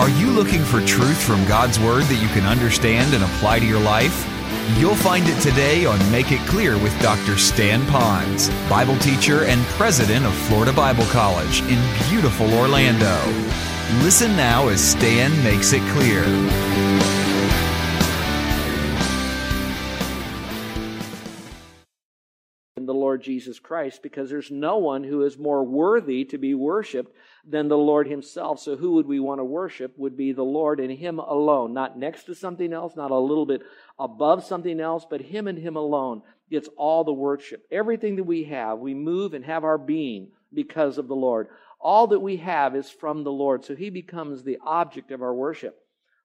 Are you looking for truth from God's Word that you can understand and apply to your life? You'll find it today on Make It Clear with Dr. Stan Ponz, Bible teacher and president of Florida Bible College in beautiful Orlando. Listen now as Stan makes it clear. In the Lord Jesus Christ because there's no one who is more worthy to be worshiped than the Lord Himself. So, who would we want to worship? Would be the Lord and Him alone, not next to something else, not a little bit above something else, but Him and Him alone gets all the worship. Everything that we have, we move and have our being because of the Lord. All that we have is from the Lord, so He becomes the object of our worship.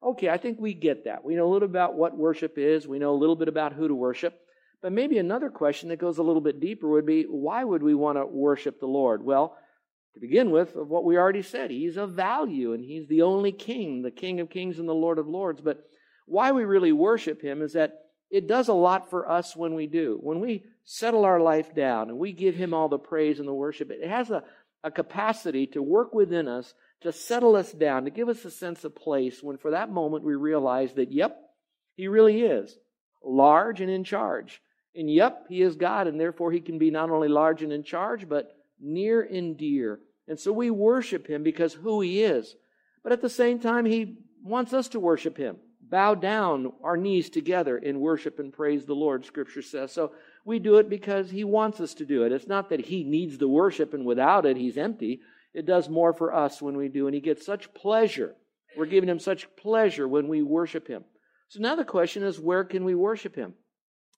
Okay, I think we get that. We know a little about what worship is, we know a little bit about who to worship. But maybe another question that goes a little bit deeper would be why would we want to worship the Lord? Well, to begin with, of what we already said, He's of value and He's the only King, the King of kings and the Lord of lords. But why we really worship Him is that it does a lot for us when we do. When we settle our life down and we give Him all the praise and the worship, it has a, a capacity to work within us to settle us down, to give us a sense of place when for that moment we realize that, yep, He really is large and in charge. And yep, he is God, and therefore he can be not only large and in charge, but near and dear. And so we worship him because who he is. But at the same time, he wants us to worship him. Bow down our knees together in worship and praise the Lord, scripture says. So we do it because he wants us to do it. It's not that he needs the worship and without it he's empty. It does more for us when we do. And he gets such pleasure. We're giving him such pleasure when we worship him. So now the question is, where can we worship him?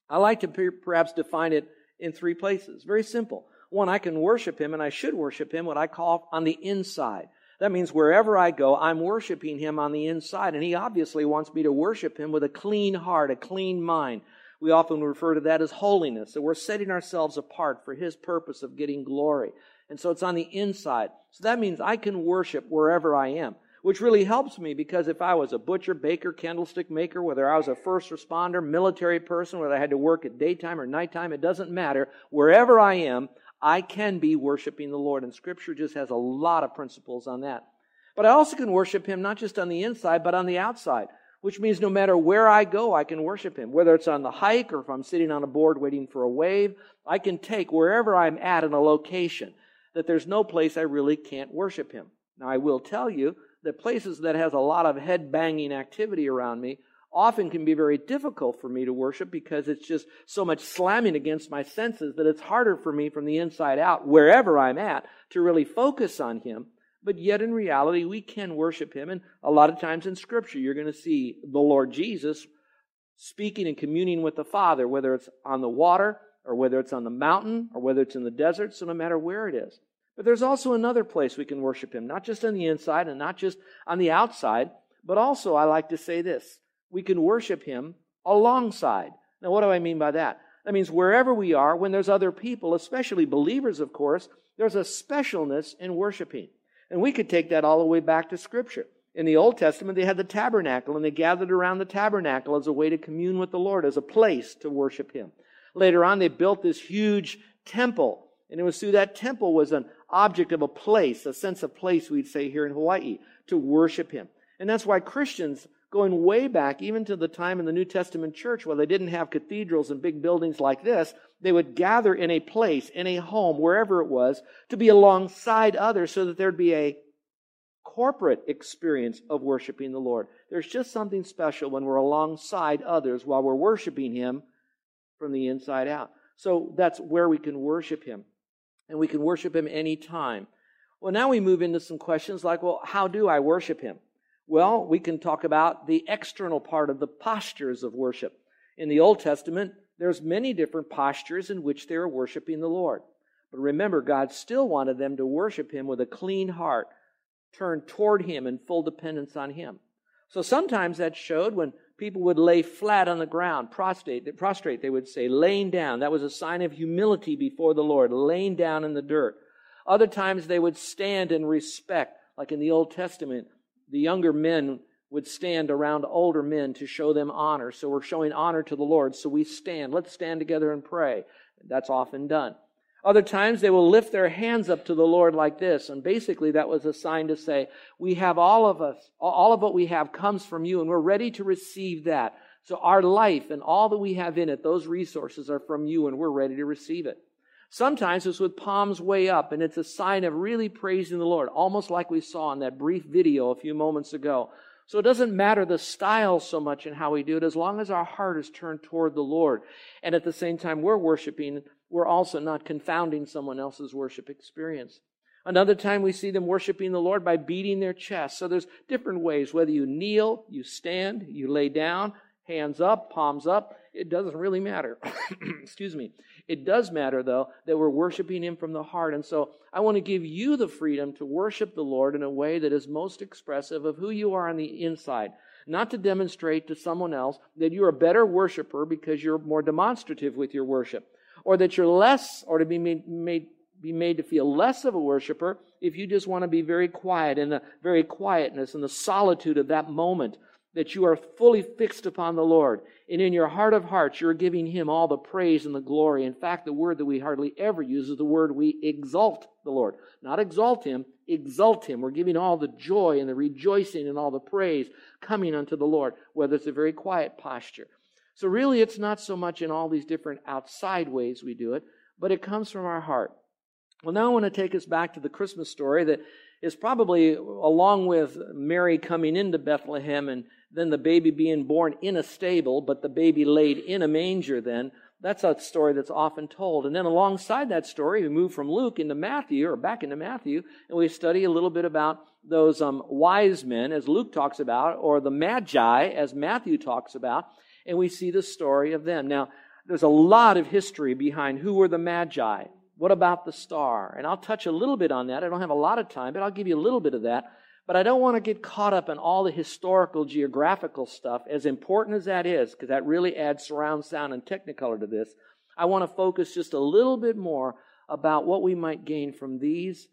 I like to perhaps define it in three places. Very simple. One, I can worship Him, and I should worship Him, what I call on the inside. That means wherever I go, I'm worshiping Him on the inside. And He obviously wants me to worship Him with a clean heart, a clean mind. We often refer to that as holiness, that we're setting ourselves apart for His purpose of getting glory. And so it's on the inside. So that means I can worship wherever I am which really helps me because if I was a butcher, baker, candlestick maker, whether I was a first responder, military person, whether I had to work at daytime or nighttime, it doesn't matter. Wherever I am, I can be worshiping the Lord. And Scripture just has a lot of principles on that. But I also can worship Him not just on the inside, but on the outside, which means no matter where I go, I can worship Him. Whether it's on the hike or if I'm sitting on a board waiting for a wave, I can take wherever I'm at in a location that there's no place I really can't worship Him. Now, I will tell you that places that has a lot of head banging activity around me often can be very difficult for me to worship because it's just so much slamming against my senses that it's harder for me from the inside out, wherever I'm at, to really focus on Him. But yet, in reality, we can worship Him. And a lot of times in Scripture, you're going to see the Lord Jesus speaking and communing with the Father, whether it's on the water or whether it's on the mountain or whether it's in the desert. So, no matter where it is. But there's also another place we can worship Him, not just on the inside and not just on the outside, but also, I like to say this, we can worship Him alongside. Now, what do I mean by that? That means wherever we are, when there's other people, especially believers, of course, there's a specialness in worshiping. And we could take that all the way back to Scripture. In the Old Testament, they had the tabernacle, and they gathered around the tabernacle as a way to commune with the Lord, as a place to worship Him. Later on, they built this huge temple, and it was through that temple was an object of a place, a sense of place, we'd say here in Hawaii, to worship Him. And that's why Christians, going way back, even to the time in the New Testament church, where they didn't have cathedrals and big buildings like this, they would gather in a place, in a home, wherever it was, to be alongside others so that there'd be a corporate experience of worshiping the Lord. There's just something special when we're alongside others while we're worshiping Him from the inside out. So that's where we can worship Him and we can worship him anytime. Well, now we move into some questions like, well, how do I worship him? Well, we can talk about the external part of the postures of worship. In the Old Testament, there's many different postures in which they were worshiping the Lord. But remember, God still wanted them to worship him with a clean heart, turned toward him in full dependence on him. So sometimes that showed when people would lay flat on the ground, prostrate, prostrate, they would say, laying down. That was a sign of humility before the Lord, laying down in the dirt. Other times they would stand in respect, like in the Old Testament, the younger men would stand around older men to show them honor. So we're showing honor to the Lord, so we stand. Let's stand together and pray. That's often done. Other times they will lift their hands up to the Lord like this. And basically that was a sign to say, we have all of us, all of what we have comes from you and we're ready to receive that. So our life and all that we have in it, those resources are from you and we're ready to receive it. Sometimes it's with palms way up and it's a sign of really praising the Lord, almost like we saw in that brief video a few moments ago. So it doesn't matter the style so much in how we do it as long as our heart is turned toward the Lord. And at the same time we're worshiping, we're also not confounding someone else's worship experience. Another time we see them worshiping the Lord by beating their chest. So there's different ways, whether you kneel, you stand, you lay down, hands up, palms up. It doesn't really matter. Excuse me. It does matter, though, that we're worshiping Him from the heart. And so I want to give you the freedom to worship the Lord in a way that is most expressive of who you are on the inside. Not to demonstrate to someone else that you're a better worshiper because you're more demonstrative with your worship, or that you're less, or to be made, made be made to feel less of a worshiper if you just want to be very quiet in the very quietness and the solitude of that moment that you are fully fixed upon the Lord. And in your heart of hearts, you're giving Him all the praise and the glory. In fact, the word that we hardly ever use is the word we exalt the Lord. Not exalt Him, exalt Him. We're giving all the joy and the rejoicing and all the praise coming unto the Lord, whether it's a very quiet posture. So really, it's not so much in all these different outside ways we do it, but it comes from our heart. Well, now I want to take us back to the Christmas story that is probably along with Mary coming into Bethlehem and then the baby being born in a stable, but the baby laid in a manger then. That's a story that's often told. And then alongside that story, we move from Luke into Matthew, or back into Matthew, and we study a little bit about those um, wise men, as Luke talks about, or the magi, as Matthew talks about, and we see the story of them. Now, there's a lot of history behind who were the magi. What about the star? And I'll touch a little bit on that. I don't have a lot of time, but I'll give you a little bit of that. But I don't want to get caught up in all the historical, geographical stuff, as important as that is, because that really adds surround sound and technicolor to this. I want to focus just a little bit more about what we might gain from these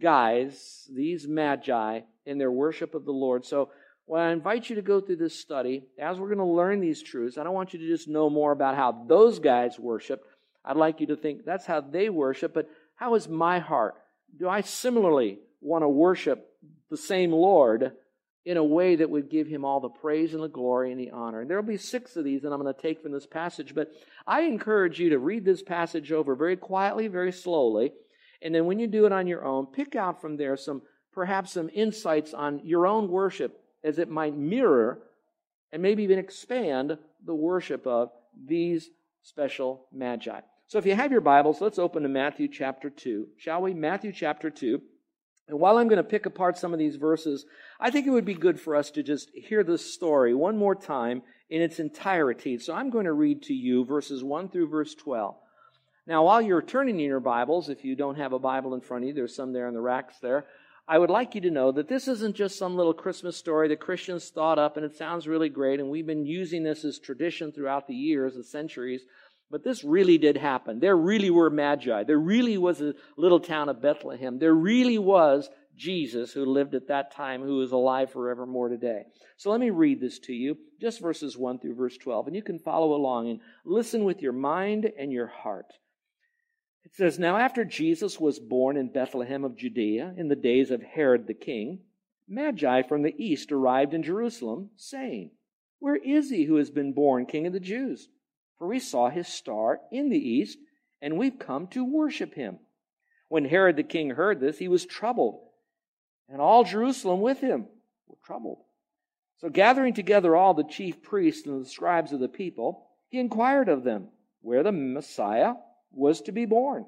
guys, these magi, in their worship of the Lord. So, when I invite you to go through this study, as we're going to learn these truths, I don't want you to just know more about how those guys worship. I'd like you to think that's how they worship, but how is my heart? Do I similarly want to worship the same Lord in a way that would give him all the praise and the glory and the honor. And there will be six of these that I'm going to take from this passage, but I encourage you to read this passage over very quietly, very slowly, and then when you do it on your own, pick out from there some perhaps some insights on your own worship as it might mirror and maybe even expand the worship of these special magi. So if you have your Bibles, let's open to Matthew chapter 2. Shall we? Matthew chapter 2. And while I'm going to pick apart some of these verses, I think it would be good for us to just hear this story one more time in its entirety. So I'm going to read to you verses 1 through verse 12. Now, while you're turning in your Bibles, if you don't have a Bible in front of you, there's some there in the racks there. I would like you to know that this isn't just some little Christmas story that Christians thought up and it sounds really great, and we've been using this as tradition throughout the years, the centuries. But this really did happen. There really were magi. There really was a little town of Bethlehem. There really was Jesus who lived at that time, who is alive forevermore today. So let me read this to you, just verses 1 through verse 12, and you can follow along and listen with your mind and your heart. It says, Now after Jesus was born in Bethlehem of Judea in the days of Herod the king, Magi from the east arrived in Jerusalem, saying, Where is he who has been born king of the Jews? For we saw his star in the east, and we've come to worship him. When Herod the king heard this, he was troubled, and all Jerusalem with him were troubled. So, gathering together all the chief priests and the scribes of the people, he inquired of them where the Messiah was to be born.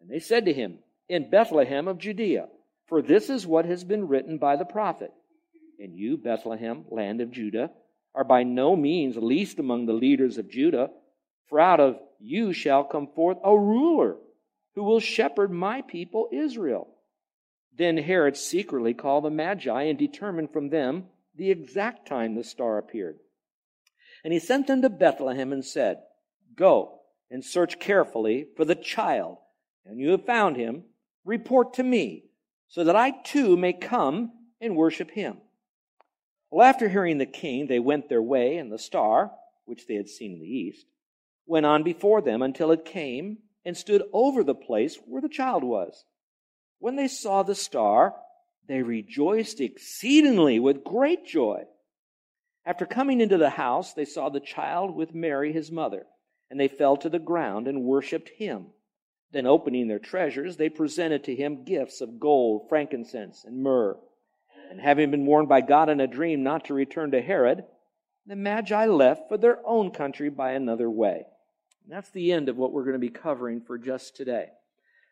And they said to him, In Bethlehem of Judea, for this is what has been written by the prophet. And you, Bethlehem, land of Judah, are by no means least among the leaders of Judah, for out of you shall come forth a ruler who will shepherd my people Israel. Then Herod secretly called the Magi and determined from them the exact time the star appeared. And he sent them to Bethlehem and said, Go and search carefully for the child, and you have found him, report to me, so that I too may come and worship him. Well, after hearing the king, they went their way, and the star, which they had seen in the east, went on before them until it came and stood over the place where the child was. When they saw the star, they rejoiced exceedingly with great joy. After coming into the house, they saw the child with Mary, his mother, and they fell to the ground and worshipped him. Then, opening their treasures, they presented to him gifts of gold, frankincense, and myrrh. And having been warned by God in a dream not to return to Herod, the Magi left for their own country by another way. And that's the end of what we're going to be covering for just today.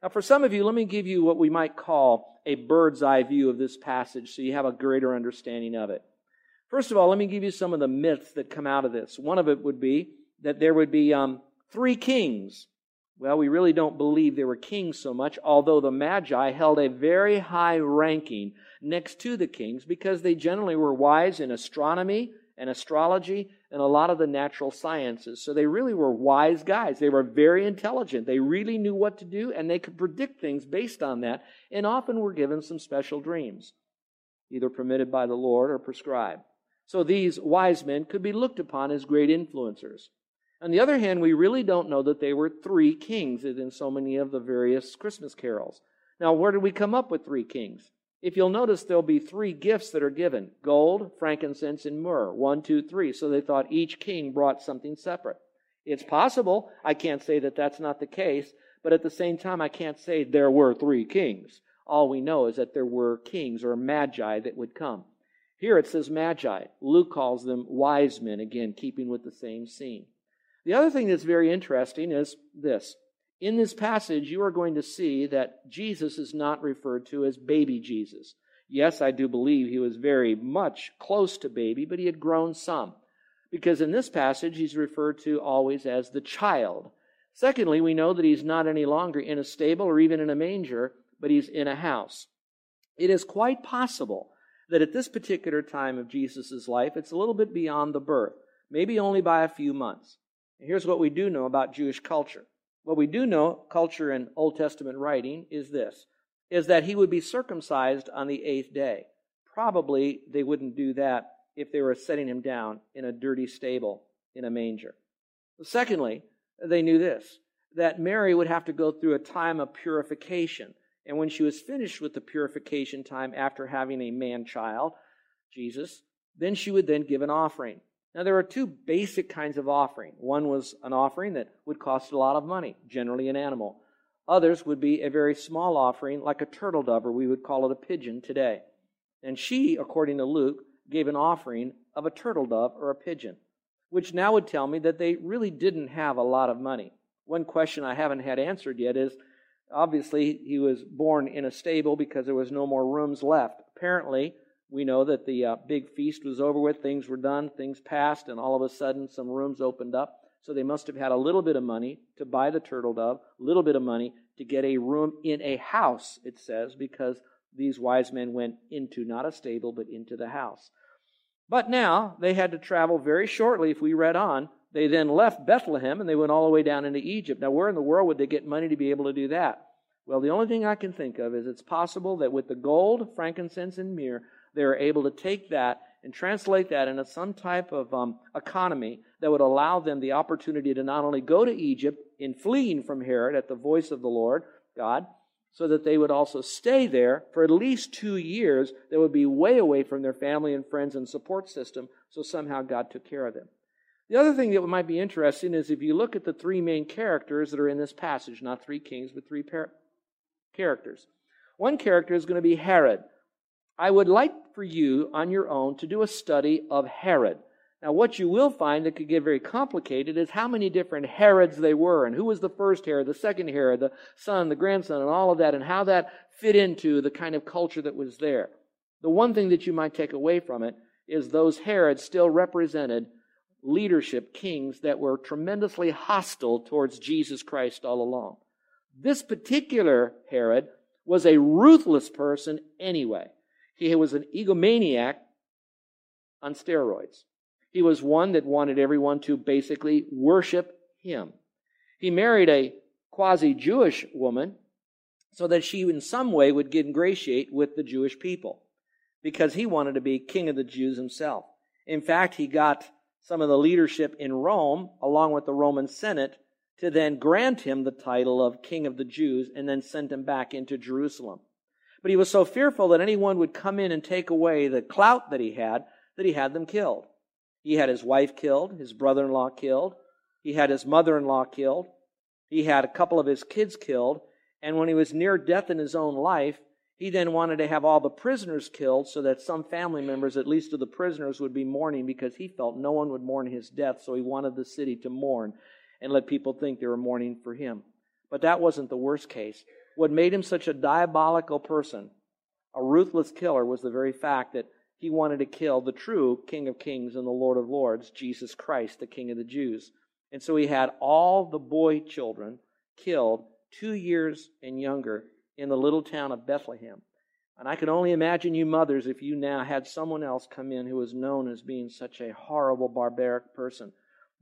Now, for some of you, let me give you what we might call a bird's eye view of this passage so you have a greater understanding of it. First of all, let me give you some of the myths that come out of this. One of it would be that there would be um, three kings. Well, we really don't believe they were kings so much, although the Magi held a very high ranking next to the kings because they generally were wise in astronomy and astrology and a lot of the natural sciences. So they really were wise guys. They were very intelligent. They really knew what to do and they could predict things based on that and often were given some special dreams, either permitted by the Lord or prescribed. So these wise men could be looked upon as great influencers. On the other hand, we really don't know that they were three kings in so many of the various Christmas carols. Now, where did we come up with three kings? If you'll notice, there'll be three gifts that are given gold, frankincense, and myrrh. One, two, three. So they thought each king brought something separate. It's possible. I can't say that that's not the case, but at the same time, I can't say there were three kings. All we know is that there were kings or magi that would come. Here it says magi. Luke calls them wise men, again, keeping with the same scene. The other thing that's very interesting is this in this passage, you are going to see that Jesus is not referred to as baby Jesus. Yes, I do believe he was very much close to baby, but he had grown some. Because in this passage, he's referred to always as the child. Secondly, we know that he's not any longer in a stable or even in a manger, but he's in a house. It is quite possible that at this particular time of Jesus' life, it's a little bit beyond the birth, maybe only by a few months. And here's what we do know about Jewish culture what we do know, culture in Old Testament writing, is this is that he would be circumcised on the eighth day. Probably they wouldn't do that if they were setting him down in a dirty stable in a manger. Secondly, they knew this that Mary would have to go through a time of purification. And when she was finished with the purification time after having a man child, Jesus, then she would then give an offering. Now, there are two basic kinds of offering. One was an offering that would cost a lot of money, generally an animal. Others would be a very small offering, like a turtle dove, or we would call it a pigeon today. And she, according to Luke, gave an offering of a turtle dove or a pigeon, which now would tell me that they really didn't have a lot of money. One question I haven't had answered yet is obviously he was born in a stable because there was no more rooms left. Apparently, we know that the uh, big feast was over with, things were done, things passed, and all of a sudden some rooms opened up. So they must have had a little bit of money to buy the turtle dove, a little bit of money to get a room in a house, it says, because these wise men went into not a stable, but into the house. But now they had to travel very shortly. If we read on, they then left Bethlehem and they went all the way down into Egypt. Now, where in the world would they get money to be able to do that? Well, the only thing I can think of is it's possible that with the gold, frankincense, and myrrh, they were able to take that and translate that into some type of um, economy that would allow them the opportunity to not only go to Egypt in fleeing from Herod at the voice of the Lord, God, so that they would also stay there for at least two years that would be way away from their family and friends and support system, so somehow God took care of them. The other thing that might be interesting is if you look at the three main characters that are in this passage, not three kings, but three par- characters. One character is going to be Herod. I would like for you on your own to do a study of Herod. Now, what you will find that could get very complicated is how many different Herods they were, and who was the first Herod, the second Herod, the son, the grandson, and all of that, and how that fit into the kind of culture that was there. The one thing that you might take away from it is those Herods still represented leadership, kings that were tremendously hostile towards Jesus Christ all along. This particular Herod was a ruthless person anyway. He was an egomaniac on steroids. He was one that wanted everyone to basically worship him. He married a quasi Jewish woman so that she, in some way, would ingratiate with the Jewish people because he wanted to be king of the Jews himself. In fact, he got some of the leadership in Rome, along with the Roman Senate, to then grant him the title of King of the Jews and then send him back into Jerusalem. But he was so fearful that anyone would come in and take away the clout that he had that he had them killed. He had his wife killed, his brother in law killed, he had his mother in law killed, he had a couple of his kids killed, and when he was near death in his own life, he then wanted to have all the prisoners killed so that some family members, at least of the prisoners, would be mourning because he felt no one would mourn his death, so he wanted the city to mourn and let people think they were mourning for him. But that wasn't the worst case. What made him such a diabolical person, a ruthless killer, was the very fact that he wanted to kill the true King of Kings and the Lord of Lords, Jesus Christ, the King of the Jews. And so he had all the boy children killed two years and younger in the little town of Bethlehem. And I can only imagine you mothers if you now had someone else come in who was known as being such a horrible, barbaric person,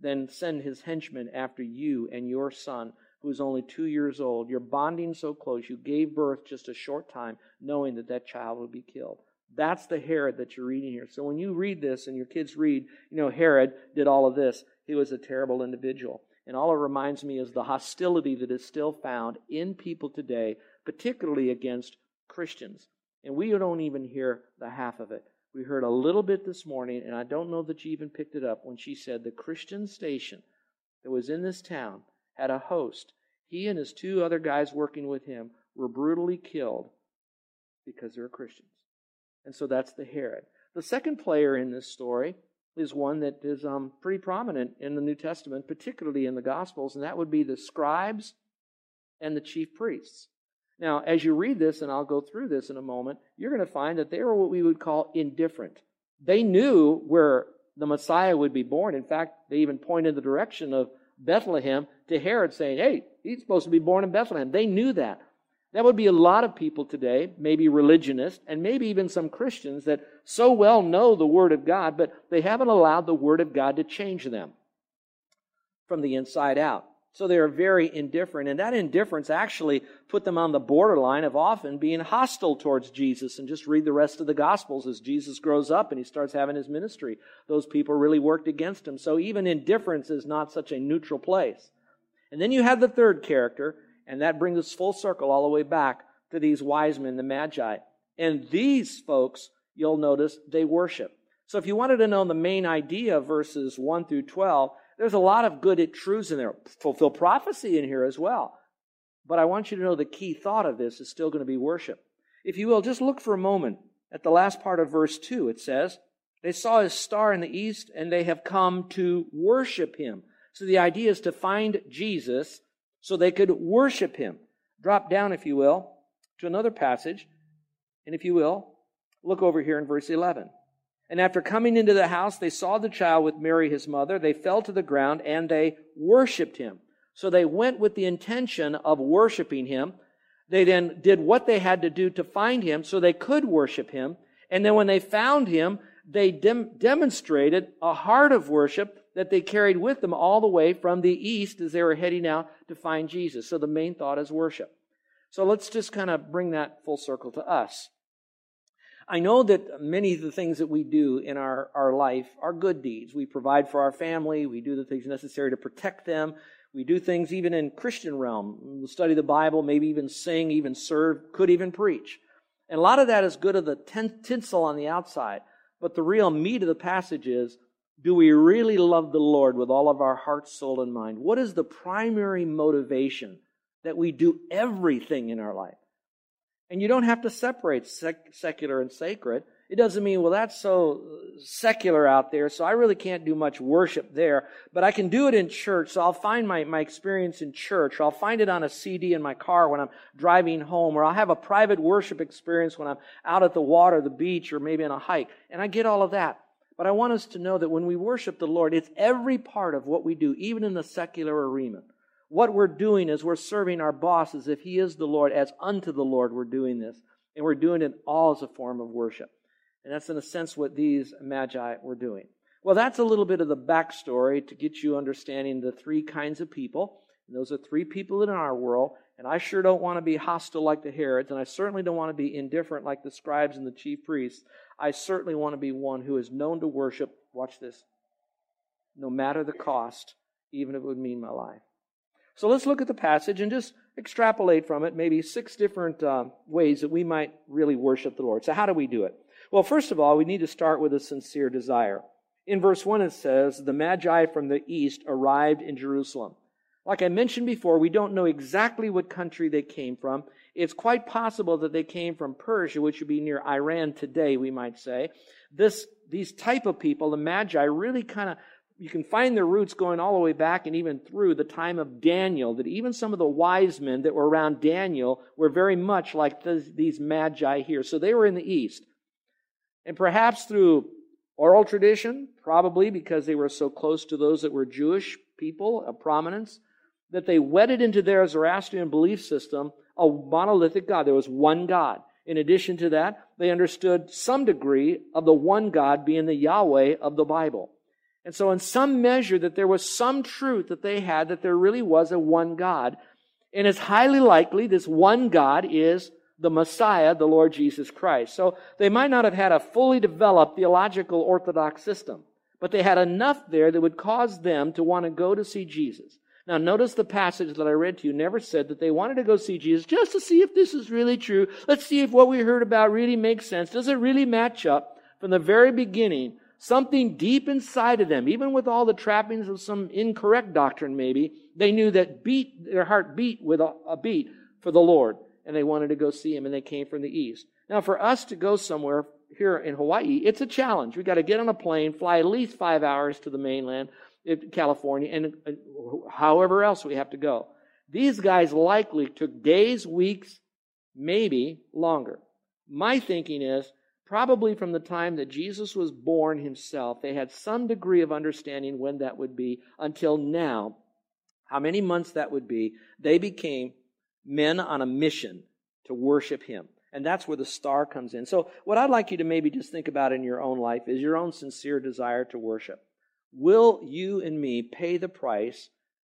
then send his henchmen after you and your son, who is only two years old. You're bonding so close. You gave birth just a short time, knowing that that child would be killed. That's the Herod that you're reading here. So when you read this and your kids read, you know, Herod did all of this, he was a terrible individual. And all it reminds me is the hostility that is still found in people today, particularly against Christians. And we don't even hear the half of it. We heard a little bit this morning, and I don't know that you even picked it up when she said the Christian station that was in this town had a host. He and his two other guys working with him were brutally killed because they're Christians. And so that's the Herod. The second player in this story is one that is um, pretty prominent in the New Testament, particularly in the Gospels, and that would be the scribes and the chief priests. Now, as you read this, and I'll go through this in a moment, you're going to find that they were what we would call indifferent. They knew where the Messiah would be born. In fact, they even point in the direction of Bethlehem to Herod, saying, Hey, he's supposed to be born in Bethlehem. They knew that. That would be a lot of people today, maybe religionists, and maybe even some Christians that so well know the Word of God, but they haven't allowed the Word of God to change them from the inside out. So they are very indifferent, and that indifference actually put them on the borderline of often being hostile towards Jesus. And just read the rest of the Gospels as Jesus grows up and he starts having his ministry. Those people really worked against him. So even indifference is not such a neutral place. And then you have the third character, and that brings us full circle all the way back to these wise men, the Magi. And these folks, you'll notice, they worship. So if you wanted to know the main idea of verses 1 through 12, there's a lot of good truths in there. Fulfill prophecy in here as well. But I want you to know the key thought of this is still going to be worship. If you will, just look for a moment at the last part of verse 2. It says, They saw his star in the east, and they have come to worship him. So the idea is to find Jesus so they could worship him. Drop down, if you will, to another passage. And if you will, look over here in verse 11. And after coming into the house, they saw the child with Mary, his mother. They fell to the ground and they worshiped him. So they went with the intention of worshiping him. They then did what they had to do to find him so they could worship him. And then when they found him, they dem- demonstrated a heart of worship that they carried with them all the way from the east as they were heading out to find Jesus. So the main thought is worship. So let's just kind of bring that full circle to us. I know that many of the things that we do in our, our life are good deeds. We provide for our family. We do the things necessary to protect them. We do things even in Christian realm. We study the Bible, maybe even sing, even serve, could even preach. And a lot of that is good of the tinsel on the outside. But the real meat of the passage is do we really love the Lord with all of our heart, soul, and mind? What is the primary motivation that we do everything in our life? And you don't have to separate sec- secular and sacred. It doesn't mean, well, that's so secular out there, so I really can't do much worship there, but I can do it in church, so I'll find my, my experience in church, or I'll find it on a CD in my car when I'm driving home, or I'll have a private worship experience when I'm out at the water, the beach, or maybe on a hike. And I get all of that. But I want us to know that when we worship the Lord, it's every part of what we do, even in the secular arena. What we're doing is we're serving our boss as if he is the Lord, as unto the Lord we're doing this. And we're doing it all as a form of worship. And that's in a sense what these magi were doing. Well, that's a little bit of the backstory to get you understanding the three kinds of people. And those are three people in our world. And I sure don't want to be hostile like the Herods, and I certainly don't want to be indifferent like the scribes and the chief priests. I certainly want to be one who is known to worship, watch this, no matter the cost, even if it would mean my life. So let's look at the passage and just extrapolate from it maybe six different uh, ways that we might really worship the Lord. So, how do we do it? Well, first of all, we need to start with a sincere desire. In verse 1, it says, The Magi from the east arrived in Jerusalem. Like I mentioned before, we don't know exactly what country they came from. It's quite possible that they came from Persia, which would be near Iran today, we might say. This, these type of people, the Magi, really kind of you can find their roots going all the way back and even through the time of Daniel, that even some of the wise men that were around Daniel were very much like these magi here. So they were in the east. And perhaps through oral tradition, probably because they were so close to those that were Jewish people of prominence, that they wedded into their Zoroastrian belief system a monolithic God. There was one God. In addition to that, they understood some degree of the one God being the Yahweh of the Bible. And so, in some measure, that there was some truth that they had that there really was a one God. And it's highly likely this one God is the Messiah, the Lord Jesus Christ. So, they might not have had a fully developed theological orthodox system, but they had enough there that would cause them to want to go to see Jesus. Now, notice the passage that I read to you never said that they wanted to go see Jesus just to see if this is really true. Let's see if what we heard about really makes sense. Does it really match up? From the very beginning, Something deep inside of them, even with all the trappings of some incorrect doctrine, maybe, they knew that beat, their heart beat with a, a beat for the Lord, and they wanted to go see Him, and they came from the east. Now, for us to go somewhere here in Hawaii, it's a challenge. We've got to get on a plane, fly at least five hours to the mainland, California, and uh, however else we have to go. These guys likely took days, weeks, maybe longer. My thinking is probably from the time that Jesus was born himself, they had some degree of understanding when that would be until now, how many months that would be, they became men on a mission to worship him. And that's where the star comes in. So, what I'd like you to maybe just think about in your own life is your own sincere desire to worship. Will you and me pay the price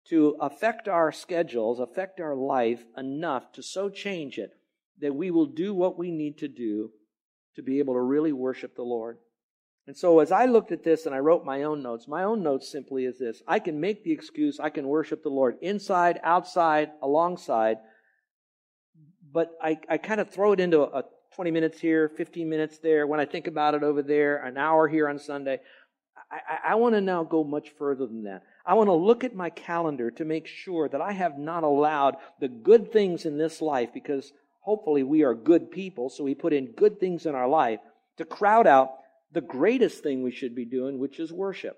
to affect our schedules, affect our life enough to so change it that we will do what we need to do to be able to really worship the Lord. And so as I looked at this and I wrote my own notes, my own notes simply is this. I can make the excuse, I can worship the Lord inside, outside, alongside, but I, I kind of throw it into a 20 minutes here, 15 minutes there. When I think about it over there, an hour here on Sunday. I, I want to now go much further than that. I want to look at my calendar to make sure that I have not allowed the good things in this life because hopefully we are good people, so we put in good things in our life to crowd out the greatest thing we should be doing, which is worship.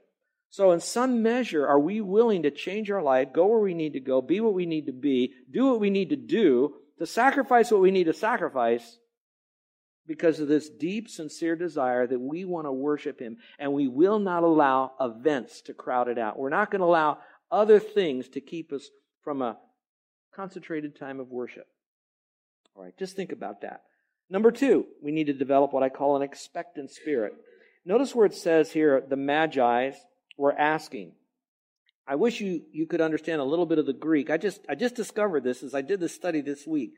So, in some measure, are we willing to change our life, go where we need to go, be what we need to be, do what we need to do, to sacrifice what we need to sacrifice because of this deep, sincere desire that we want to worship Him, and we will not allow events to crowd it out. We're not going to allow other things to keep us from a concentrated time of worship. All right, just think about that. Number two, we need to develop what I call an expectant spirit. Notice where it says here, the Magi were asking. I wish you, you could understand a little bit of the Greek. I just, I just discovered this as I did this study this week.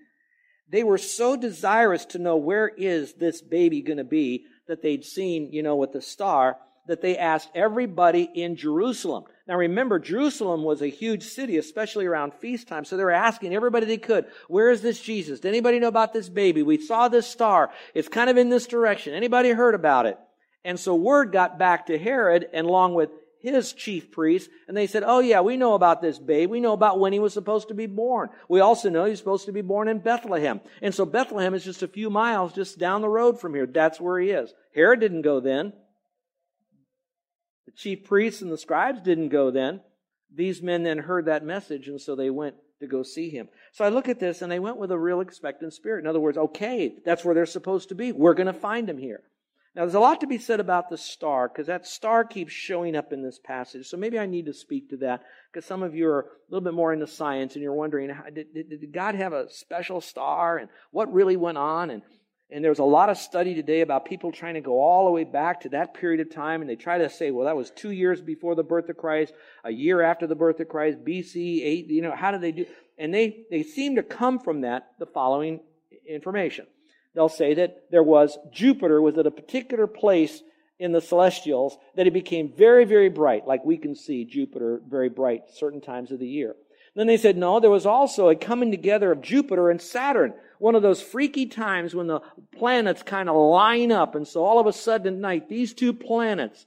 They were so desirous to know where is this baby going to be that they'd seen, you know, with the star, that they asked everybody in Jerusalem. Now remember, Jerusalem was a huge city, especially around feast time. So they were asking everybody they could, where is this Jesus? Did anybody know about this baby? We saw this star. It's kind of in this direction. Anybody heard about it? And so word got back to Herod and along with his chief priests, and they said, Oh yeah, we know about this babe. We know about when he was supposed to be born. We also know he's supposed to be born in Bethlehem. And so Bethlehem is just a few miles just down the road from here. That's where he is. Herod didn't go then. The chief priests and the scribes didn't go then. These men then heard that message, and so they went to go see him. So I look at this, and they went with a real expectant spirit. In other words, okay, that's where they're supposed to be. We're going to find him here. Now, there's a lot to be said about the star, because that star keeps showing up in this passage. So maybe I need to speak to that, because some of you are a little bit more into science, and you're wondering, did, did, did God have a special star, and what really went on? And and there's a lot of study today about people trying to go all the way back to that period of time, and they try to say, well, that was two years before the birth of Christ, a year after the birth of Christ, BC, eight, you know, how do they do? And they, they seem to come from that the following information. They'll say that there was Jupiter was at a particular place in the celestials that it became very, very bright, like we can see Jupiter very bright certain times of the year. Then they said, no, there was also a coming together of Jupiter and Saturn. One of those freaky times when the planets kind of line up. And so all of a sudden at night, these two planets